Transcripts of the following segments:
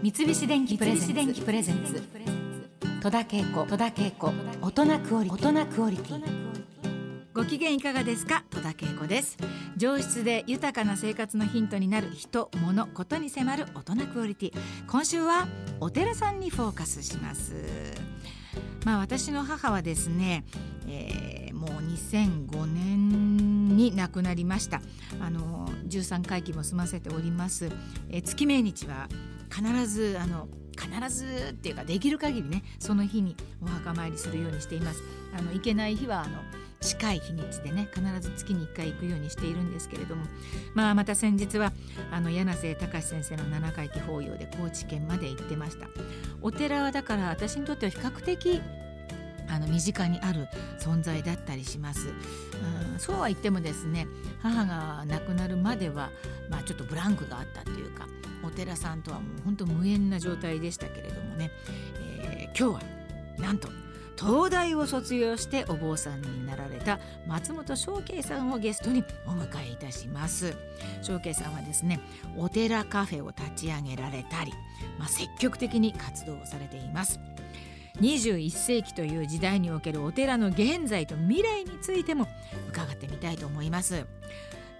三菱電機プレゼンツ。戸田恵子。戸田恵子。大人クオリティ。ご機嫌いかがですか？戸田恵子です。上質で豊かな生活のヒントになる人物ことに迫る大人クオリティ。今週はお寺さんにフォーカスします。まあ私の母はですね、えー、もう2005年に亡くなりました。あの13回忌も済ませております、えー、月命日は必ずあの必ずっていうかできる限りねその日にお墓参りするようにしています。あの行けない日はあの近い日にちでね必ず月に1回行くようにしているんですけれども、まあ、また先日はあの柳瀬隆先生の七回忌法要で高知県まで行ってました。お寺はだから私にとっては比較的あの身近にある存在だったりします。うん、そうは言ってもですね母が亡くなるまでは、まあ、ちょっとブランクがあったというかお寺さんとはもう本当無縁な状態でしたけれどもね、えー、今日はなんと東大を卒業してお坊さんになられた松本翔慶さんをゲストにお迎えいたします。翔慶さんはですねお寺カフェを立ち上げられたり、まあ、積極的に活動されています。21世紀という時代におけるお寺の現在と未来についても伺ってみたいと思います。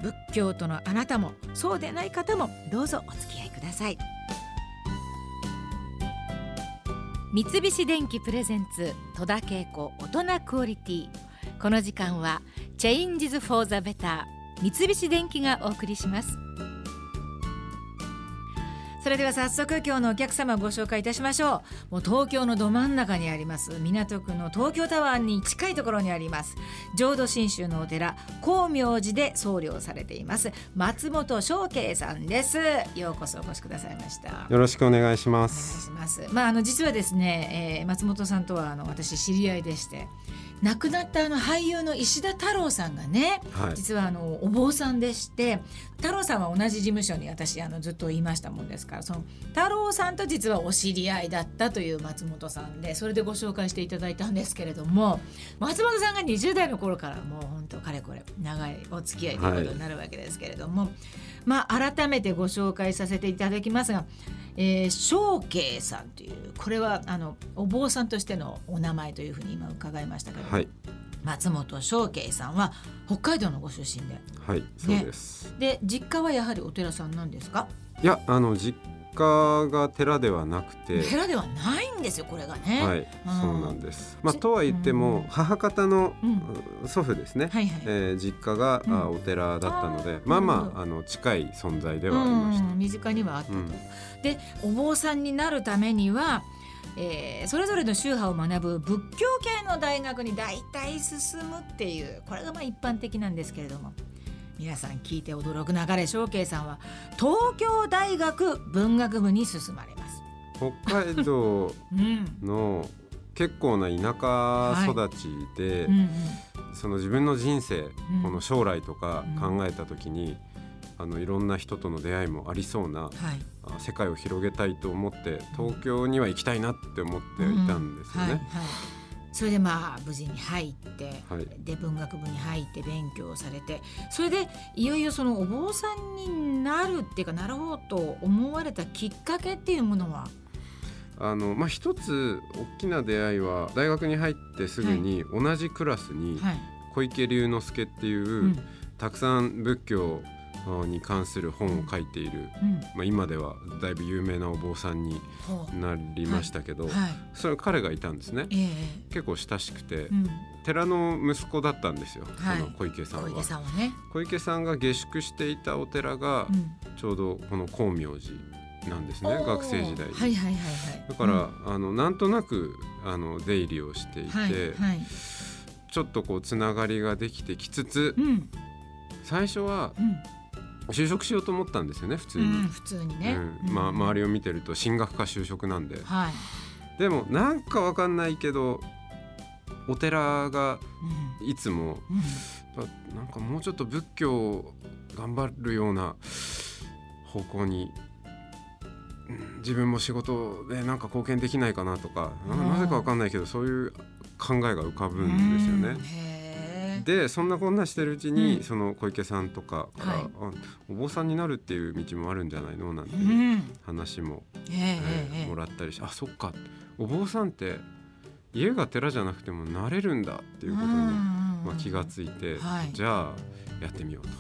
仏教徒のあなたもそうでない方もどうぞお付き合いください。三菱電機プレゼンツ戸田恵子大人クオリティ。この時間はチェインジズフォーザベター三菱電機がお送りします。それでは早速今日のお客様をご紹介いたしましょう。もう東京のど真ん中にあります港区の東京タワーに近いところにあります。浄土真宗のお寺光明寺で僧侶をされています松本翔慶さんです。ようこそお越しくださいました。よろしくお願いします。お願いします。まああの実はですね、えー、松本さんとはあの私知り合いでして亡くなったあの俳優の石田太郎さんがね、はい、実はあのお坊さんでして太郎さんは同じ事務所に私あのずっといましたもんですからその太郎さんと実はお知り合いだったという松本さんでそれでご紹介していただいたんですけれども松本さんが20代の頃からもう本当かれこれ長いお付き合いということになるわけですけれども、はい、まあ改めてご紹介させていただきますがえー、正慶さんというこれはあのお坊さんとしてのお名前というふうに今伺いましたけど、はい、松本正慶さんは北海道のご出身で、はい、そうです。で実家はやはりお寺さんなんですか？いやあの実家が寺ではなくて寺ではないんですよこれがね。はい、うん、そうなんです。まあとは言っても、母方の祖父ですね、はいはい、えー、実家が、うん、お寺だったのでまあまああの近い存在ではありました、身近にはあったと、でお坊さんになるためにはえー、それぞれの宗派を学ぶ仏教系の大学に大体進むっていうこれがまあ一般的なんですけれども皆さん聞いて驚く流れ翔慶さんは東京大学文学部に進まれます北海道 の結構な田舎育ちで、はい。うんうん、その自分の人生、うん、この将来とか考えた時に、あのいろんな人との出会いもありそうな、はい、世界を広げたいと思って東京には行きたいなって思っていたんですよね。はいはい。それでまあ無事に入って、はい、で文学部に入って勉強されてそれでいよいよそのお坊さんになるっていうかなろうと思われたきっかけっていうものはあのまあ、一つ大きな出会いは大学に入ってすぐに同じクラスに小池龍之介っていう、はいうん、たくさん仏教に関する本を書いている、うん、まあ、今ではだいぶ有名なお坊さんになりましたけど、はい。はい、それ彼がいたんですね、えー、結構親しくて、うん、寺の息子だったんですよ、はい、その小池さんは。小池さんはね、小池さんが下宿していたお寺が、ちょうどこの光明寺なんですね学生時代に、はいはいはいはい、だから、うん、あのなんとなくあの出入りをしていて、はいはい、ちょっとこうつながりができてきつつ、うん、最初は、うん。就職しようと思ったんですよね普通に、うん、普通にね、うん、まあ、周りを見てると進学か就職なんで、はい、でもなんかわかんないけどお寺がいつも、うん、なんかもうちょっと仏教頑張るような方向に自分も仕事でなんか貢献できないかなとかなぜかわかんないけどそういう考えが浮かぶんですよね。でそんなこんなしてるうちに、うん、その小池さんとかから、はい、お坊さんになるっていう道もあるんじゃないの？なんていう話も、うん、えー、えー、もらったりしてあそっか。お坊さんって家が寺じゃなくてもなれるんだっていうことに、まあ、気がついて、はい、じゃあやってみようと。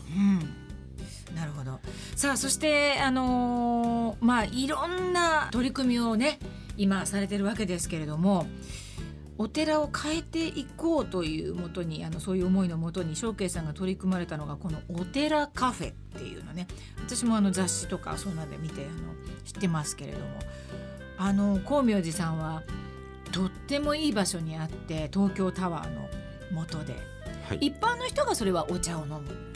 うん、なるほど。さあそしてあのー、まあいろんな取り組みをね今されてるわけですけれどもお寺を変えていこうというもとにあのそういう思いのもとに正慶さんが取り組まれたのがこのお寺カフェっていうのね。私もあの雑誌とかそうなんで見てあの知ってますけれども。あの光明寺さんはとってもいい場所にあって東京タワーの元で、はい、一般の人がそれはお茶を飲む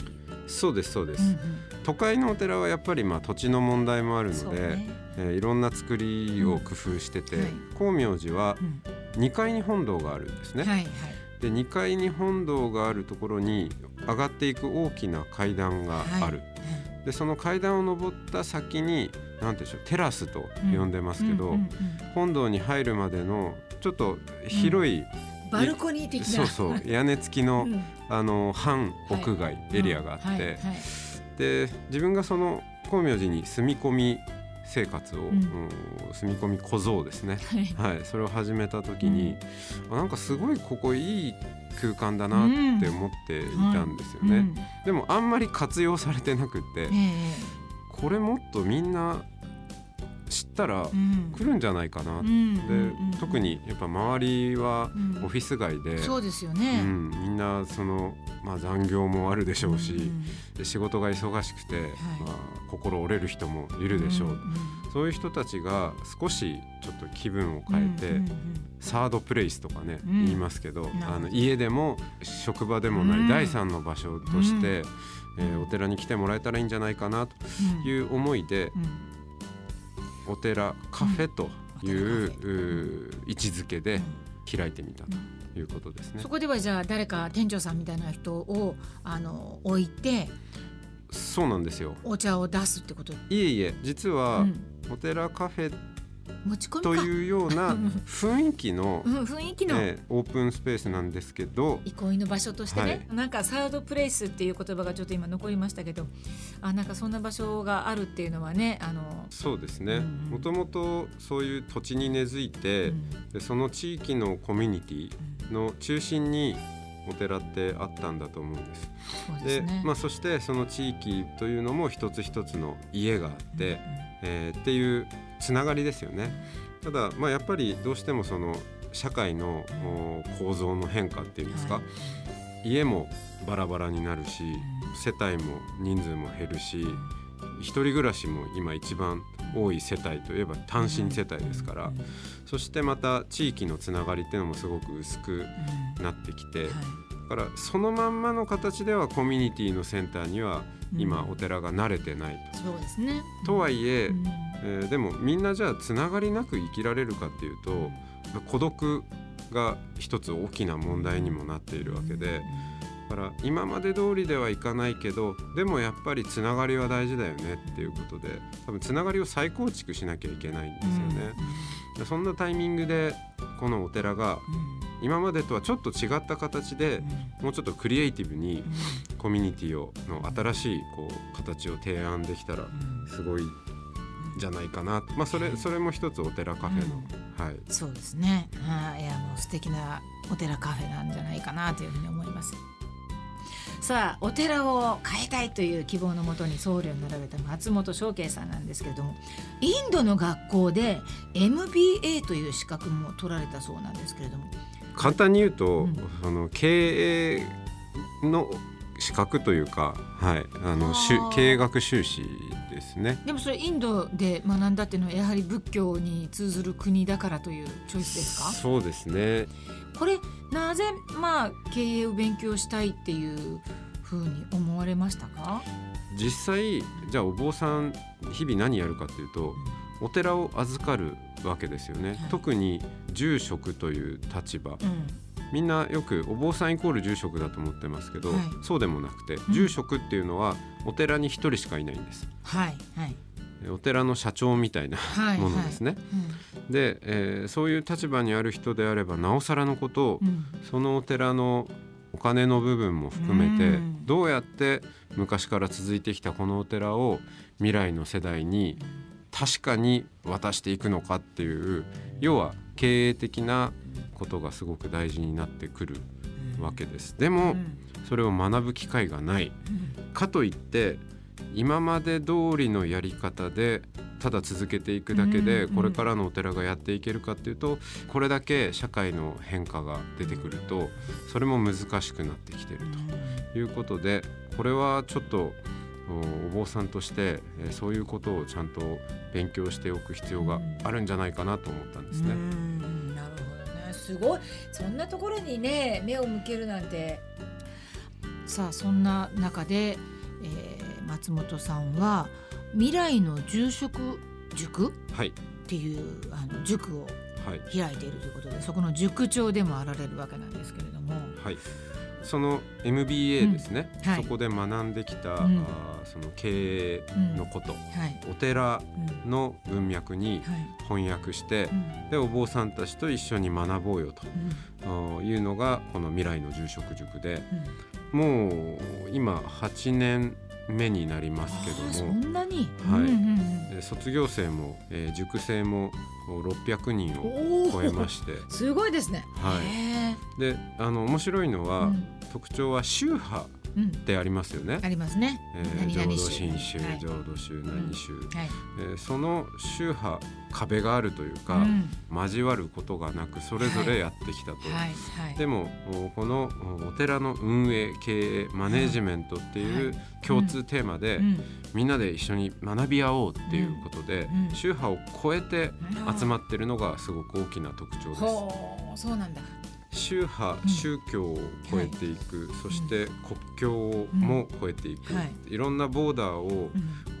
そうですそうです、うんうん、都会のお寺はやっぱりまあ土地の問題もあるので、ね。えー、いろんな作りを工夫してて、うんはい、光明寺は2階に本堂があるんですね。はいはい、で2階に本堂があるところに上がっていく大きな階段がある。はい、でその階段を上った先に何でしょうテラスと呼んでますけど、うん。うんうんうん、本堂に入るまでのちょっと広い、バルコニー的な。そうそう屋根付きの,、あの半屋外エリアがあって、で自分がその光明寺に住み込み生活を、うん、住み込み小僧ですね、はい、はい、それを始めた時に、うん、なんかすごいここいい空間だなって思っていたんですよね、うん、でもあんまり活用されてなくて、これもっとみんな知ったら来るんじゃないかなって、特にやっぱ周りはオフィス街で、そうですよね、みんなその、まあ、残業もあるでしょうし、で仕事が忙しくて、まあ、心折れる人もいるでしょう、そういう人たちが少しちょっと気分を変えて、サードプレイスとかね、言いますけどあの家でも職場でもない第三の場所として、えー、お寺に来てもらえたらいいんじゃないかなという思いで、お寺カフェという,、位置づけで開いてみたということですね。そこではじゃあ誰か店長さんみたいな人をあの置いてそうなんですよ。お茶を出すってこと？いえいえ実は、お寺カフェ持ち込みというような 雰囲気の、雰囲気の、オープンスペースなんですけど。憩いの場所としてね、はい、なんかサードプレイスっていう言葉がちょっと今残りましたけどあなんかそんな場所があるっていうのはねあのそうですね。もともとそういう土地に根付いて、うん、でその地域のコミュニティの中心にお寺ってあったんだと思うんです。で、ね、まあ、そしてその地域というのも一つ一つの家があって、うん、えー、っていうつながりですよね。ただ、まあ、やっぱりどうしてもその社会の構造の変化っていうんですか、はい、家もバラバラになるし世帯も人数も減るし一人暮らしも今一番多い世帯といえば単身世帯ですからそしてまた地域のつながりっていうのもすごく薄くなってきてだからそのまんまの形ではコミュニティのセンターには今お寺が慣れてないと。そうですねとはいええー、でもみんなじゃあつながりなく生きられるかっていうと孤独が一つ大きな問題にもなっているわけで。だから今まで通りではいかないけどでもやっぱりつながりは大事だよねっていうことで多分つながりを再構築しなきゃいけないんですよね。うん、そんなタイミングでこのお寺が今までとはちょっと違った形でもうちょっとクリエイティブにコミュニティをの新しいこう形を提案できたらすごいじゃないかな、まあ、それそれも一つお寺カフェの、うん、はい、そうですね、はい、いやもう素敵なお寺カフェなんじゃないかなというふうに思います。さあお寺を変えたいという希望のもとに僧侶になられた松本翔慶さんなんですけれどもインドの学校で MBA という資格も取られたそうなんですけれども簡単に言うと、うん、その経営の資格というか、はい、あの経営学修士ですね。でもそれインドで学んだっていうのはやはり仏教に通ずる国だからというチョイスですか？そうですね。これなぜまあ経営を勉強したいっていうふうに思われましたか？実際じゃあお坊さん日々何やるかっていうとお寺を預かるわけですよね、はい、特に住職という立場、うん、みんなよくお坊さんイコール住職だと思ってますけど、はい、そうでもなくて、うん、住職っていうのはお寺に一人しかいないんです。はいはい、お寺の社長みたいなものですね。はいはいうん、で、えー、そういう立場にある人であればなおさらのことを、うん、そのお寺のお金の部分も含めてどうやって昔から続いてきたこのお寺を未来の世代に確かに渡していくのかっていう要は経営的なことがすごく大事になってくるわけです。でもそれを学ぶ機会がない。かといって今まで通りのやり方でただ続けていくだけでこれからのお寺がやっていけるかっていうとこれだけ社会の変化が出てくるとそれも難しくなってきてるということでこれはちょっとお坊さんとしてそういうことをちゃんと勉強しておく必要があるんじゃないかなと思ったんですね。なるほどね。すごい。そんなところにね目を向けるなんて。さあそんな中で、えー、松本さんは未来の住職塾、はい、っていうあの塾を開いているということで、はい、そこの塾長でもあられるわけなんですけれども。はいその MBA ですね、うんはい、そこで学んできた、うん、あその経営のこと、うん。はい、お寺の文脈に翻訳して、でお坊さんたちと一緒に学ぼうよと。いうのがこの未来の住職塾で、もう今8年目になりますけども。そんなに、はい、うんうん、卒業生も、えー、塾生も600人を超えまして。すごいですね。はい、であの面白いのは、うん、特徴は宗派ってありますよね。ありますね。えー、浄土真宗、はい、浄土宗何宗、うんはい、えー、その宗派壁があるというか、うん、交わることがなくそれぞれやってきたと。はい、でもこのお寺の運営経営マネジメントっていう共通テーマで、みんなで一緒に学び合おうっていうことで、宗派を超えて集まってるのがすごく大きな特徴です。そうなんだ宗派、宗教を超えていく、そして国境も超えていく、い、ろんなボーダーを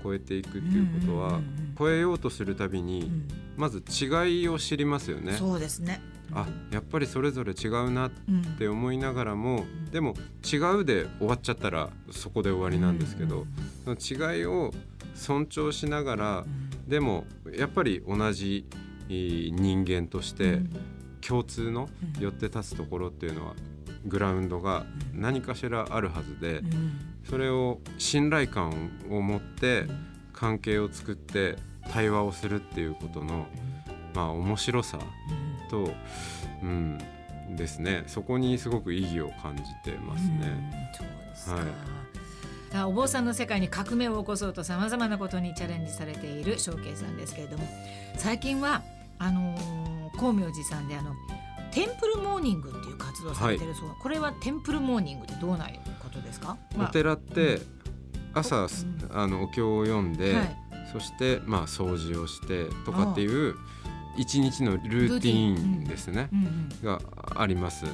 超えていくっていうことは、超えようとするたびに、まず違いを知りますよね。そうですね。あやっぱりそれぞれ違うなって思いながらも、でも違うで終わっちゃったらそこで終わりなんですけど、その違いを尊重しながら、でもやっぱり同じ人間として共通の寄って立つところっていうのはグラウンドが何かしらあるはずでそれを信頼感を持って関係を作って対話をするっていうことのまあ面白さと、うん、ですね。そこにすごく意義を感じてますね。はい、お坊さんの世界に革命を起こそうとさまざまなことにチャレンジされている翔慶さんですけれども最近はあのー、光明寺さんであのテンプルモーニングっていう活動されてるそう、はい、これはテンプルモーニングってどうなことですか、まあ、お寺って朝、うん、あのお経を読んで、はい、そしてまあ掃除をしてとかっていう一日のルーティーンですね、があります。はい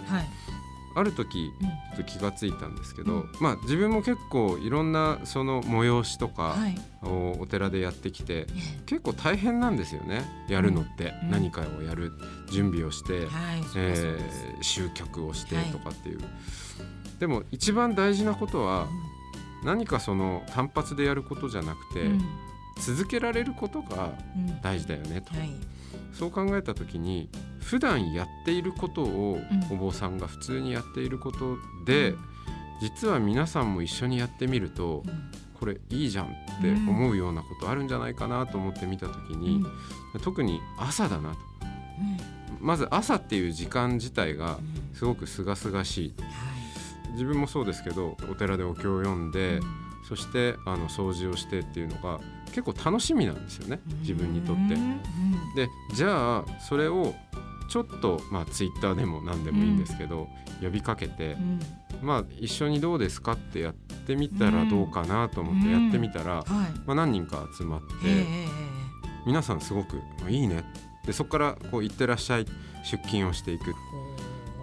ある時ちょっと気がついたんですけど、うん、まあ自分も結構いろんなその催しとかをお寺でやってきて、はい、結構大変なんですよねやるのって、うん、何かをやる準備をして、え集客をしてとかっていう、はい、でも一番大事なことは、何かその単発でやることじゃなくて、続けられることが大事だよねと。はい。そう考えた時に普段やっていることをお坊さんが普通にやっていることで、うん、実は皆さんも一緒にやってみると、うん、これいいじゃんって思うようなことあるんじゃないかなと思って見た時に、うん、特に朝だなと、まず朝っていう時間自体がすごく清々しい、自分もそうですけどお寺でお経を読んで、そしてあの掃除をしてっていうのが結構楽しみなんですよね自分にとって。でじゃあそれをちょっとまあツイッターでも何でもいいんですけど、うん、呼びかけて、うん、まあ一緒にどうですかってやってみたらどうかなと思ってやってみたら、まあ、何人か集まって、皆さんすごく「いいね」でそこからこう「行ってらっしゃい」出勤をしていく。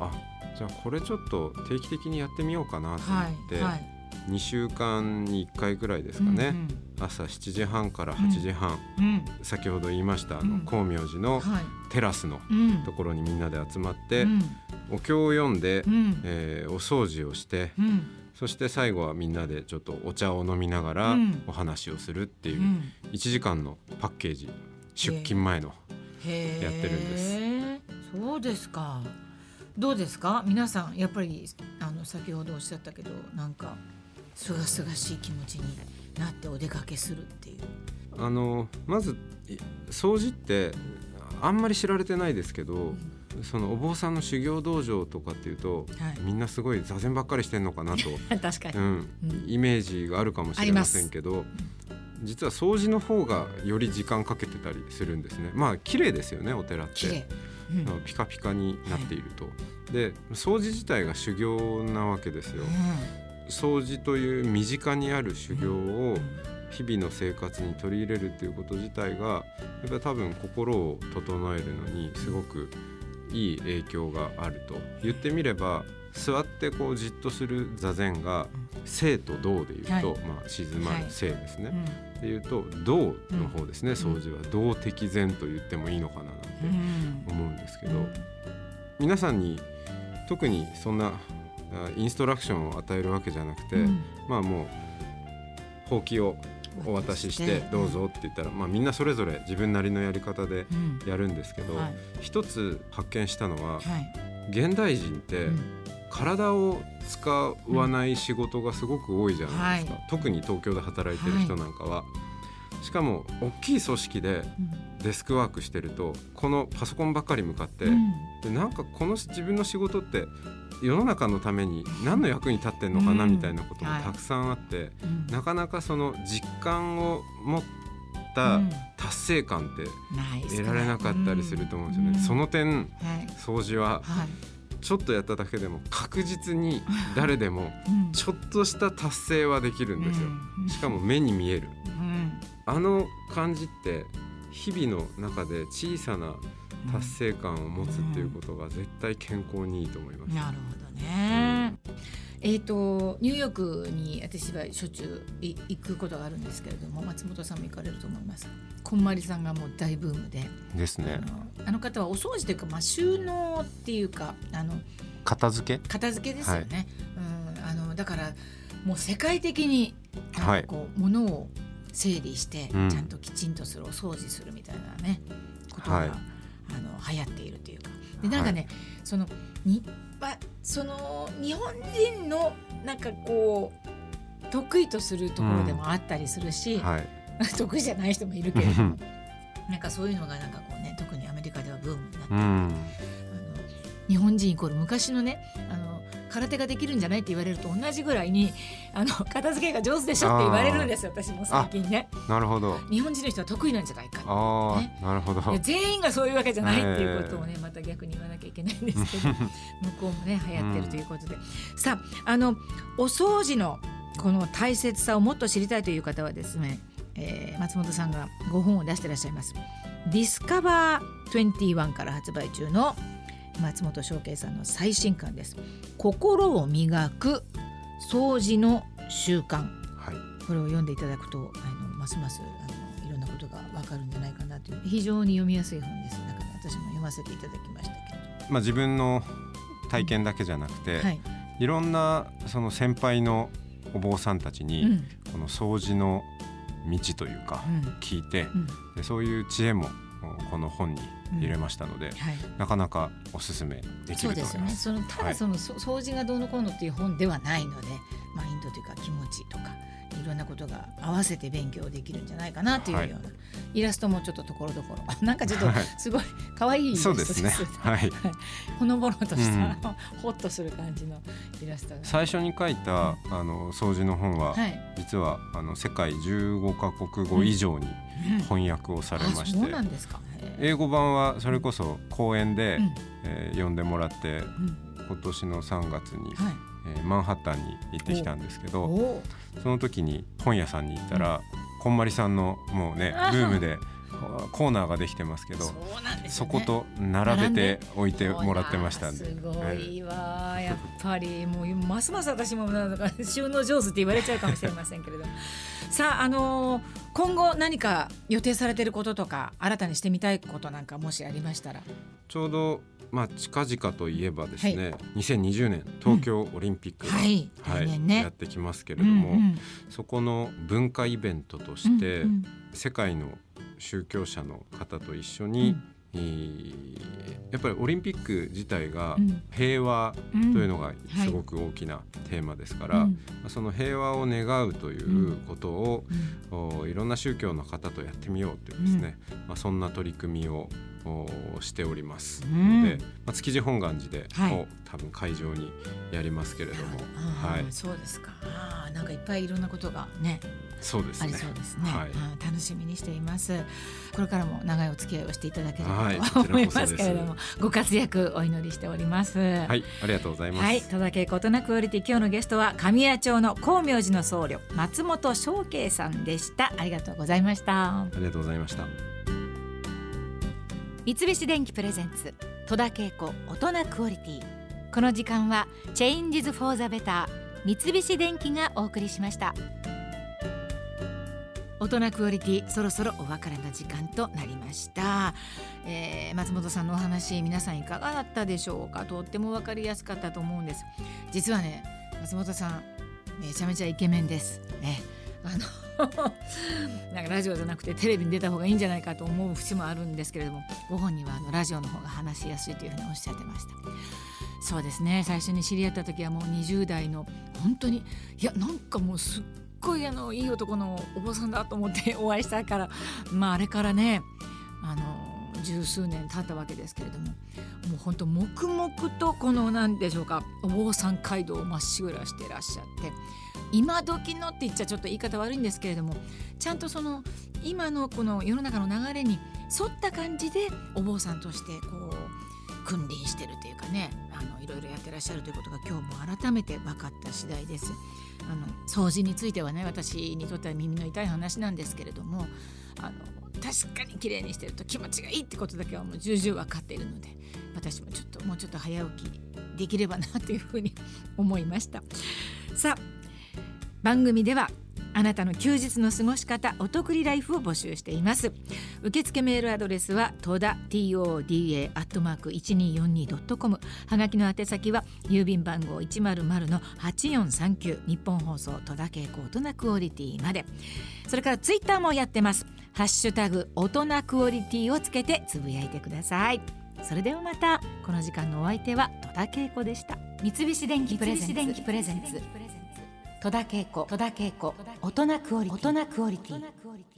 あじゃあこれちょっと定期的にやってみようかなと思って、はいはい2週間に1回ぐらいですかね、うんうん、朝7時半から8時半、うん、先ほど言いましたあの光明寺のテラスのところにみんなで集まって、うん、お経を読んで、うん、えー、お掃除をして、そして最後はみんなでちょっとお茶を飲みながらお話をするっていう1時間のパッケージ出勤前のやってるんです。そうですか。どうですか？皆さんやっぱりあの先ほどおっしゃったけどなんかすがすがしい気持ちになってお出かけするっていう。あのまず掃除ってあんまり知られてないですけど、うん。そのお坊さんの修行道場とかっていうと、はい、みんなすごい座禅ばっかりしてんのかなと。確かに、うん、イメージがあるかもしれませんけど実は掃除の方がより時間かけてたりするんですね。まあ綺麗ですよねお寺って、うん、ピカピカになっていると、はい、で掃除自体が修行なわけですよ、うん、掃除という身近にある修行を日々の生活に取り入れるっていうこと自体がやっぱり多分心を整えるのにすごくいい影響があると言ってみれば座ってこうじっとする座禅が静と動でいうと、はい、まあ、静まる静ですね。はい。うん、でいうと動の方ですね、うん、掃除は動的禅と言ってもいいのかななんて思うんですけど、うん、皆さんに特にそんなインストラクションを与えるわけじゃなくて、まあもうほうきをお渡ししてどうぞって言ったら、まあ、みんなそれぞれ自分なりのやり方でやるんですけど、一つ発見したのは、現代人って体を使わない仕事がすごく多いじゃないですか、特に東京で働いてる人なんかは。しかも大きい組織でデスクワークしてるとこのパソコンばっかり向かって、でなんかこの自分の仕事って世の中のために何の役に立ってんのかなみたいなこともたくさんあって、うん。なかなかその実感を持った達成感って得られなかったりすると思うんですよね。その点、掃除は、ちょっとやっただけでも確実に 誰でもちょっとした達成はできるんですよ。しかも目に見える。あの感じって日々の中で小さな達成感を持つっていうことが絶対健康にいいと思います。なるほどね、うん、えーと、ニューヨークに私はしょっちゅう行くことがあるんですけれども松本さんも行かれると思います。こんまりさんがもう大ブームで。ですね。あの方はお掃除というか、まあ、収納っていうかあの片付け？片付けですよね、はい、うん。あのだからもう世界的になんかこう、はい、物を整理して、ちゃんときちんとするお掃除するみたいなねことが、はい。あの流行っているというか。でなんかね、はい、そのにまその日本人のなんかこう得意とするところでもあったりするし、うん。はい、得意じゃない人もいるけれどもなんかそういうのがなんかこうね特にアメリカではブームになって、うん、あの日本人イコール昔のねあの空手ができるんじゃないって言われると同じぐらいにあの片付けが上手でしょって言われるんですよ私も最近ね。なるほど。日本人の人は得意なんじゃないかあ、ね、なるほど。全員がそういうわけじゃないっていうことをねまた逆に言わなきゃいけないんですけど向こうもね流行ってるということで、うん、さああのお掃除のこの大切さをもっと知りたいという方はですね、えー、松本さんがご本を出してらっしゃいます「ディスカバー21」から発売中の「松本翔慶さんの最新刊です。心を磨く掃除の習慣、はい、これを読んでいただくとあのますますあのいろんなことがわかるんじゃないかなという非常に読みやすい本です。だから私も読ませていただきましたけど、まあ、自分の体験だけじゃなくて、はい、いろんなその先輩のお坊さんたちに、うん、この掃除の道というか聞いて、うん、でそういう知恵もこの本に入れましたので、うんはい、なかなかおすすめできると思います。そうですよね。そのただその、はい、掃除がどうのこうのっていう本ではないので、マインドというか気持ちとかいろんなことが合わせて勉強できるんじゃないかなというような、はい、イラストもちょっとところどころ。なんかちょっとすごい可愛いイラストです。ね。はい。ほのぼのとした、うん、ホッとする感じのイラスト最初に書いた、あの掃除の本は、実はあの世界15カ国語以上に翻訳をされまして、そうなんですか。英語版はそれこそ講演で、うん、えー、読んでもらって、うん、今年の3月に、はい、えー、マンハッタンに行ってきたんですけどその時に本屋さんに行ったら、うん、こんまりさんのもうね ブームでコーナーができてますけどそ、ね,、こと並べて置いてもらってましたんで。すごいわ、やっぱりもうますます私もなんか収納上手って言われちゃうかもしれませんけれども。さああのー、今後何か予定されてることとか新たにしてみたいことなんかもしありましたら。ちょうどまあ、近々といえばですね、はい、2020年東京オリンピックが、うん、はい、はいね、やってきますけれども、うんうん、そこの文化イベントとして、うんうん、世界の宗教者の方と一緒に、やっぱりオリンピック自体が平和というのがすごく大きなテーマですから、うんはい、その平和を願うということを、うん、いろんな宗教の方とやってみようというですね、うん、まあ、そんな取り組みをしておりますので、まあ、築地本願寺で、はい、多分会場にやりますけれども、はい、そうですかあなんかいっぱいいろんなことがねそうですね。ありそうですね、はい、楽しみにしています。これからも長いお付き合いをしていただければと 思いますけれども、はい、ご活躍お祈りしております。はい、ありがとうございます。はい、戸田恵子大人クオリティ今日のゲストは神谷町の光明寺の僧侶松本翔慶さんでした。ありがとうございました。ありがとうございました。三菱電機プレゼンツ戸田恵子大人クオリティ。この時間はチェインジズフォーザベター三菱電機がお送りしました。大人クオリティそろそろお別れの時間となりました、えー、松本さんのお話皆さんいかがだったでしょうか？とっても分かりやすかったと思うんです。実はね松本さんめちゃめちゃイケメンです。ね。あの なんかラジオじゃなくてテレビに出た方がいいんじゃないかと思う節もあるんですけれどもご本人はあのラジオの方が話しやすいというふうにおっしゃってました。そうですね。最初に知り合った時はもう20代の本当にいやなんかもうすっごいあのいい男のお坊さんだと思ってお会いしたからまああれからねあの十数年経ったわけですけれどももう本当黙々とこの何でしょうかお坊さん街道をまっしぐらしてらっしゃって今時のって言っちゃちょっと言い方悪いんですけれどもちゃんとその今のこの世の中の流れに沿った感じでお坊さんとしてこう君臨してるというかねあのいろいろやってらっしゃるということが今日も改めて分かった次第です。あの掃除についてはね私にとっては耳の痛い話なんですけれどもあの確かに綺麗にしてると気持ちがいいってことだけはもう重々分かっているので私もちょっともうちょっと早起きできればなというふうに思いましたさあ番組ではあなたの休日の過ごし方お得りライフを募集しています。受付メールアドレスは戸田 toda アットマーク 1242.com はがきの宛先は郵便番号100-8439日本放送戸田恵子大人クオリティまで。それからツイッターもやってます。ハッシュタグ大人クオリティをつけてつぶやいてください。それではまた。この時間のお相手は戸田恵子でした。三菱電機プレゼンツ。戸田恵子大人クオリティ。